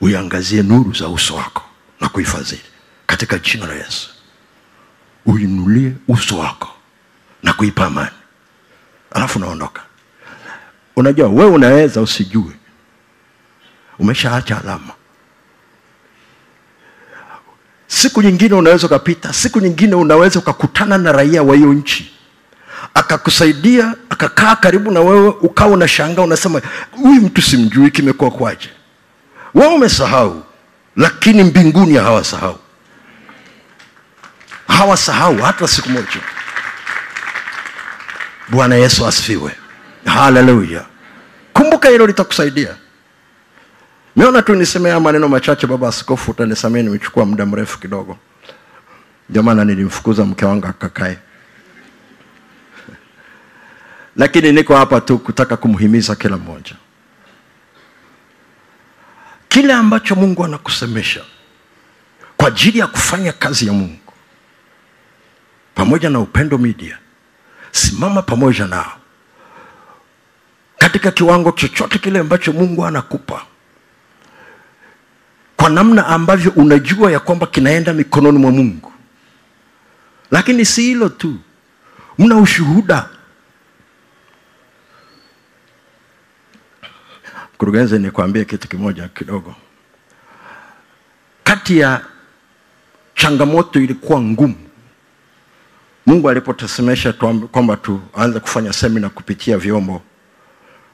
Uiangazie nuru za uso wako na kuifadhili katika jina la yesu. Uinulie uso wako na kuipa amani. Alafu unaondoka. Unajua wewe unaweza usijue. Umeshaacha alama. Siku nyingine unaweza ukapita siku nyingine unaweza ukakutana na raia wa hiyo nchi. Akakusaidia akakaa karibu na wewe ukawa unashangaa unasema huyu mtu simjui kimekuwa kwaje? We umesahau lakini mbinguni hawasahau. Hawasahau hata siku moja bwana yesu asifiwe. Haleluya kumbuka hilo litakusaidia. Meona tu nisemea maneno machache baba askofu utanisamee nimechukua muda mrefu kidogo. Ndio maana nilimfukuza mke wangu akakae. Lakini niko hapa tu kutaka kumhimiza kila mmoja. Kile ambacho mungu anakusemesha kwa ajili ya kufanya kazi ya mungu pamoja na upendo media simama pamoja nao katika kiwango chochote kile ambacho mungu anakupa. Kwa namna ambavyo unajua ya kwamba kinaenda mikononi mwa mungu. Lakini si hilo tu. Mna ushuhuda. Mkurugenzi nikuambie kitu kimoja kidogo. Kati ya changamoto ilikuwa ngumu mungu alipotusemesha kwamba tuanze kufanya semina kupitia vyombo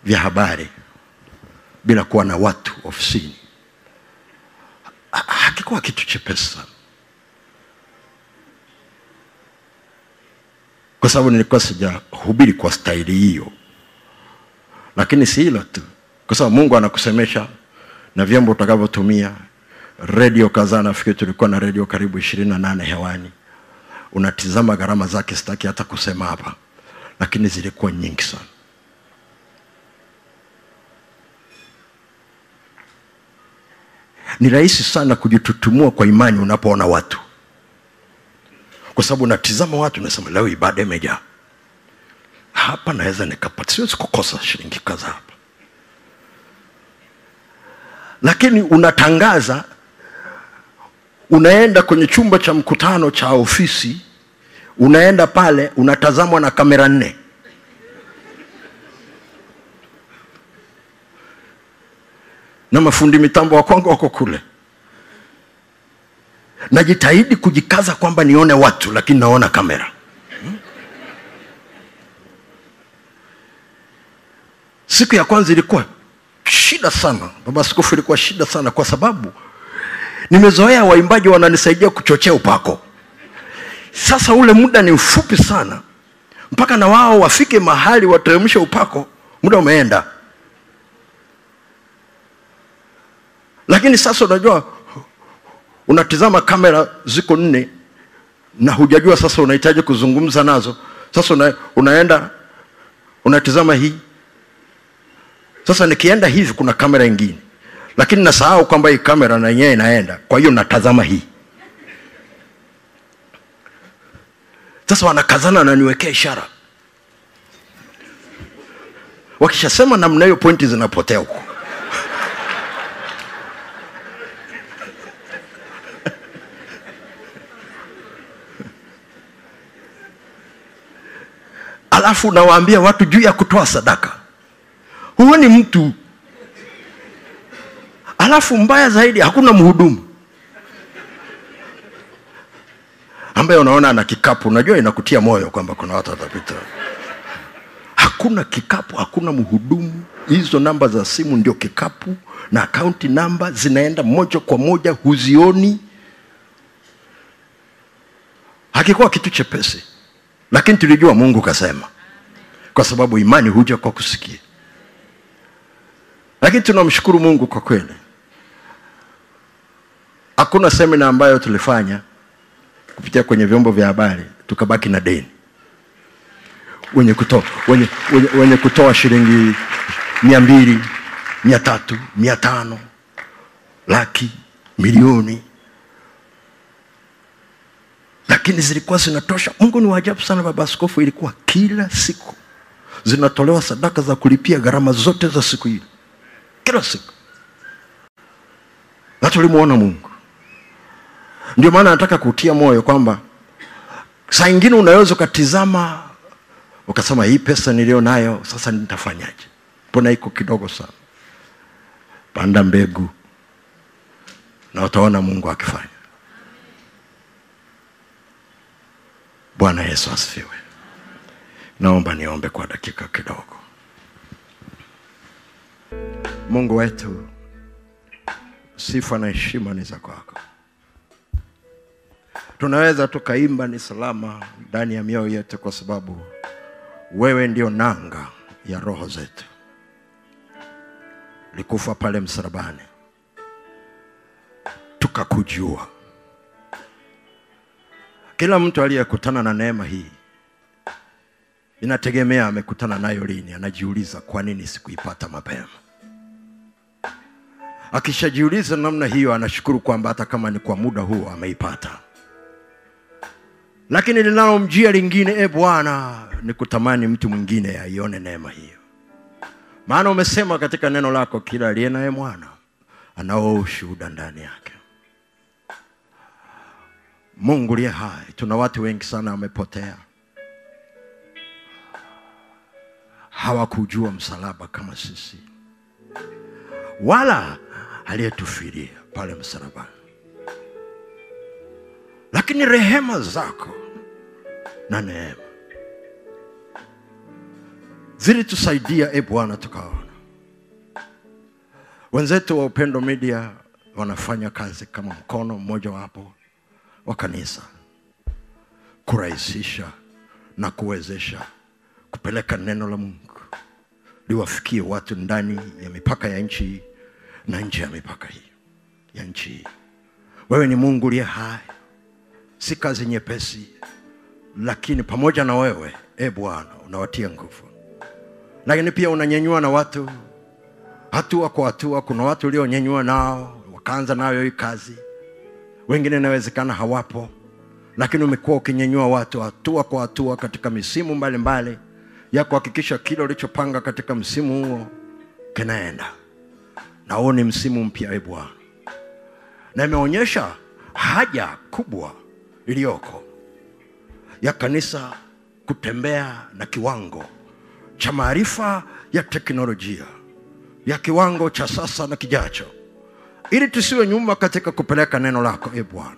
vya habari bila kuwa na watu ofisini hakikuwa kitu chepesi sana. Kwa sababu nilikuwa sijahubiri kwa staili hiyo lakini si hilo tu kwa sababu mungu anakusemesha na vyombo utakavyotumia. Redio kadhaa nafikiri tulikuwa na redio karibu ishirini na nane hewani unatizama gharama zake sitaki hata kusema hapa lakini zilikuwa nyingi sana. Ni rahisi sana kujitutumua kwa imani unapoona watu. Kwa sababu unatizama watu unasema leo ibada imejaa. Hapa naweza nikapata siwezi kukosa shilingi kadhaa hapa. Lakini unatangaza unaenda kwenye chumba cha mkutano cha ofisi unaenda pale unatazamwa na kamera nne. Na mafundi mitambo wa kwangu wako kule. Najitahidi kujikaza kwamba nione watu lakini naona kamera. Siku ya kwanza ilikuwa shida sana. Baba askofu ilikuwa shida sana kwa sababu nimezoea waimbaji wananisaidia kuchochea upako. Sasa ule muda ni mfupi sana. Mpaka na wao wafike mahali wateremshe upako muda umeenda. Lakini sasa unajua unatizama kamera ziko nne na hujajua sasa unahitaji kuzungumza nazo. Sasa una, unaenda unatizama hii. Sasa nikienda hivi kuna kamera ingine lakini nasahau kwamba hii kamera na yenyewe inaenda. Kwa hiyo natazama hii. Sasa wanakazana naniwekea ishara. Wakishasema namna hiyo pointi zinapotea huko. Alafu nawaambia watu juu ya kutoa sadaka. Huoni mtu alafu mbaya zaidi hakuna mhudumu. Ambaye unaona ana kikapu unajua inakutia moyo kwamba kuna watu watapita. Hakuna kikapu hakuna mhudumu. Hizo namba za simu ndio kikapu na akaunti namba zinaenda moja kwa moja huzioni. Hakikuwa kitu chepesi lakini tulijua mungu kasema kwa sababu imani huja kwa kusikia. Lakini tunamshukuru mungu kwa kweli hakuna semina ambayo tulifanya kupitia kwenye vyombo vya habari tukabaki na deni. Wenye kutoa, wenye, wenye, wenye kutoa shilingi mia mbili mia tatu mia tano laki milioni. Lakini zilikuwa zinatosha. Mungu ni waajabu sana baba askofu. Ilikuwa kila siku zinatolewa sadaka za kulipia gharama zote za siku hii kila siku. Na tulimwona mungu ndio maana nataka kutia moyo kwamba saa ingine unaweza ukatizama ukasema hii pesa niliyo nayo sasa nitafanyaje? Mbona iko kidogo sana. Panda mbegu na utaona mungu akifanya. Bwana yesu asifiwe. Naomba niombe kwa dakika kidogo. Mungu wetu sifa na heshima ni za kwako tunaweza tukaimba ni salama ndani ya mioyo yetu kwa sababu wewe ndio nanga ya roho zetu. Likufa pale msalabani. Tukakujua. Kila mtu aliyekutana na neema hii inategemea amekutana nayo lini. Anajiuliza kwa nini sikuipata mapema? Akishajiuliza namna hiyo anashukuru kwamba hata kama ni kwa muda huo ameipata lakini linalomjia lingine e bwana ni kutamani mtu mwingine aione neema hiyo. Maana umesema katika neno lako kila aliye naye mwana anao ushuhuda ndani yake. Mungu liye hai tuna watu wengi sana wamepotea. Hawakujua msalaba kama sisi. Wala aliyetufiria pale msalabani lakini rehema zako na neema zilitusaidia e bwana tukaona. Wenzetu wa upendo media wanafanya kazi kama mkono mmoja wapo wa kanisa kurahisisha na kuwezesha kupeleka neno la mungu liwafikie watu ndani ya mipaka ya nchi na nje ya mipaka hii ya nchi hii. Wewe ni mungu liye hai si kazi nyepesi lakini pamoja na wewe e bwana unawatia nguvu. Lakini pia unanyanyua na watu hatua kwa hatua. Kuna watu ulionyanyua nao wakaanza nayo hii kazi. Wengine inawezekana hawapo lakini umekuwa ukinyanyua watu hatua kwa hatua katika misimu mbalimbali mbali, ya kuhakikisha kile ulichopanga katika msimu huo kinaenda. Na huo ni msimu mpya e bwana. Na imeonyesha haja kubwa iliyoko ya kanisa kutembea na kiwango cha maarifa ya teknolojia ya kiwango cha sasa na kijacho. Ili tusiwe nyuma katika kupeleka neno lako e bwana.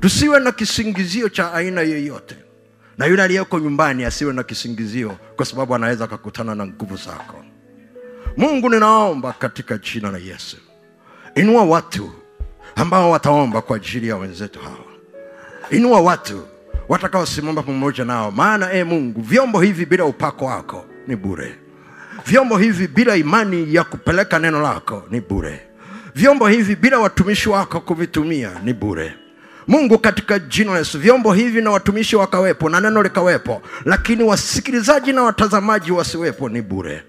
Tusiwe na kisingizio cha aina yeyote. Na yule aliyeko nyumbani asiwe na kisingizio kwa sababu anaweza akakutana na nguvu zako. Mungu ninaomba katika jina la yesu. Inua watu ambao wataomba kwa ajili ya wenzetu hawa inua watu watakaosimama pamoja nao. Maana e mungu vyombo hivi bila upako wako ni bure. Vyombo hivi bila imani ya kupeleka neno lako ni bure. Vyombo hivi bila watumishi wako kuvitumia ni bure. Mungu katika jina la yesu vyombo hivi na watumishi wakawepo na neno likawepo lakini wasikilizaji na watazamaji wasiwepo ni bure.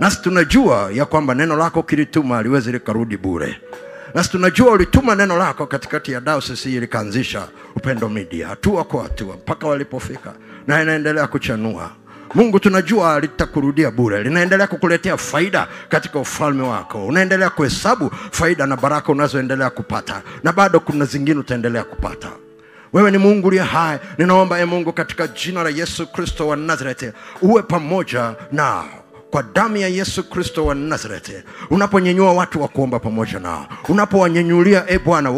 Nasi tunajua ya kwamba neno lako kilituma aliwezi likarudi bure nasi tunajua ulituma neno lako katikati ya dayosisi hii likaanzisha upendo media. Hatua kwa hatua mpaka walipofika na inaendelea kuchanua. Mungu tunajua litakurudia bure linaendelea kukuletea faida katika ufalme wako. Unaendelea kuhesabu faida na baraka unazoendelea kupata na bado kuna zingine utaendelea kupata. Wewe ni mungu uliye hai. Ninaomba e mungu katika jina la yesu kristo wa nazareti uwe pamoja nao kwa damu ya yesu kristo wa nazareti unaponyenyua watu wa kuomba pamoja nao unapowanyenyulia e bwana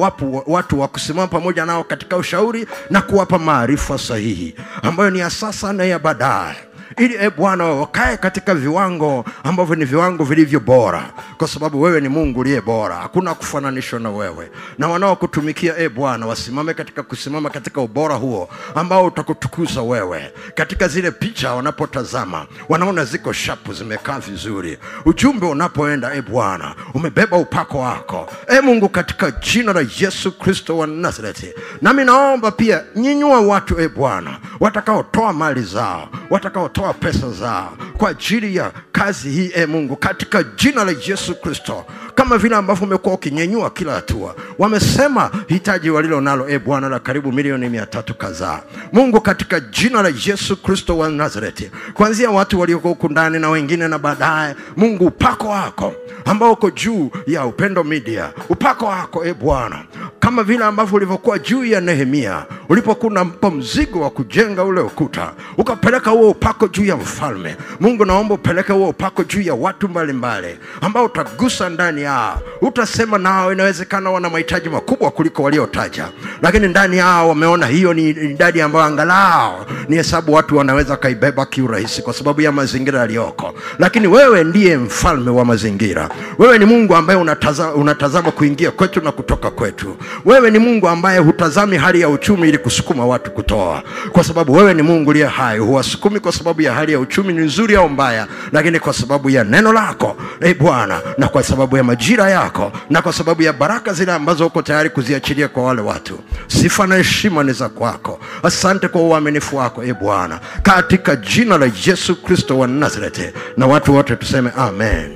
watu wa kusimama pamoja nao katika ushauri na kuwapa maarifa sahihi ambayo ni ya sasa na ya baadaye ili e bwana wakae katika viwango ambavyo ni viwango vilivyo bora. Kwa sababu wewe ni mungu uliye bora. Hakuna kufananishwa na wewe. Na wanaokutumikia e bwana wasimame katika kusimama katika ubora huo ambao utakutukuza wewe. Katika zile picha wanapotazama wanaona ziko shapu zimekaa vizuri. Ujumbe unapoenda e bwana umebeba upako wako. E mungu katika jina la yesu kristo wa nazareti. Nami naomba pia nyinyua watu e bwana watakaotoa mali zao watakaotoa pesa zao kwa ajili ya kazi hii e mungu katika jina la yesu kristo. Kama vile ambavyo umekuwa ukinyenyua kila hatua wamesema hitaji walilo nalo e bwana la karibu milioni mia tatu kadhaa. Mungu katika jina la yesu kristo wa nazareti kuanzia watu walioko huku ndani na wengine na baadaye mungu upako wako ambao uko juu ya upendo media upako wako e bwana. Kama vile ambavyo ulivyokuwa juu ya nehemia ulipokuwa unampa mzigo wa kujenga ule ukuta ukapeleka huo upako juu ya mfalme. Mungu naomba upeleke huo upako juu ya watu mbalimbali ambao utagusa ndani yao. Utasema nao inawezekana wana mahitaji makubwa kuliko waliotaja lakini ndani yao wameona hiyo ni idadi ambayo angalao ni hesabu watu wanaweza kaibeba kiurahisi kwa sababu ya mazingira yaliyoko. Lakini wewe ndiye mfalme wa mazingira. Wewe ni mungu ambaye unatazama, unatazama kuingia kwetu na kutoka kwetu. Wewe ni mungu ambaye hutazami hali ya uchumi ili kusukuma watu kutoa kwa sababu wewe ni mungu uliye hai. Huwasukumi kwa sababu ya hali ya uchumi ni nzuri au mbaya lakini kwa sababu ya neno lako e bwana na kwa sababu ya majira yako na kwa sababu ya baraka zile ambazo uko tayari kuziachilia kwa wale watu sifa na heshima ni za kwako. Asante kwa uaminifu wako e bwana katika jina la yesu kristo wa nazareti. Na watu wote tuseme amen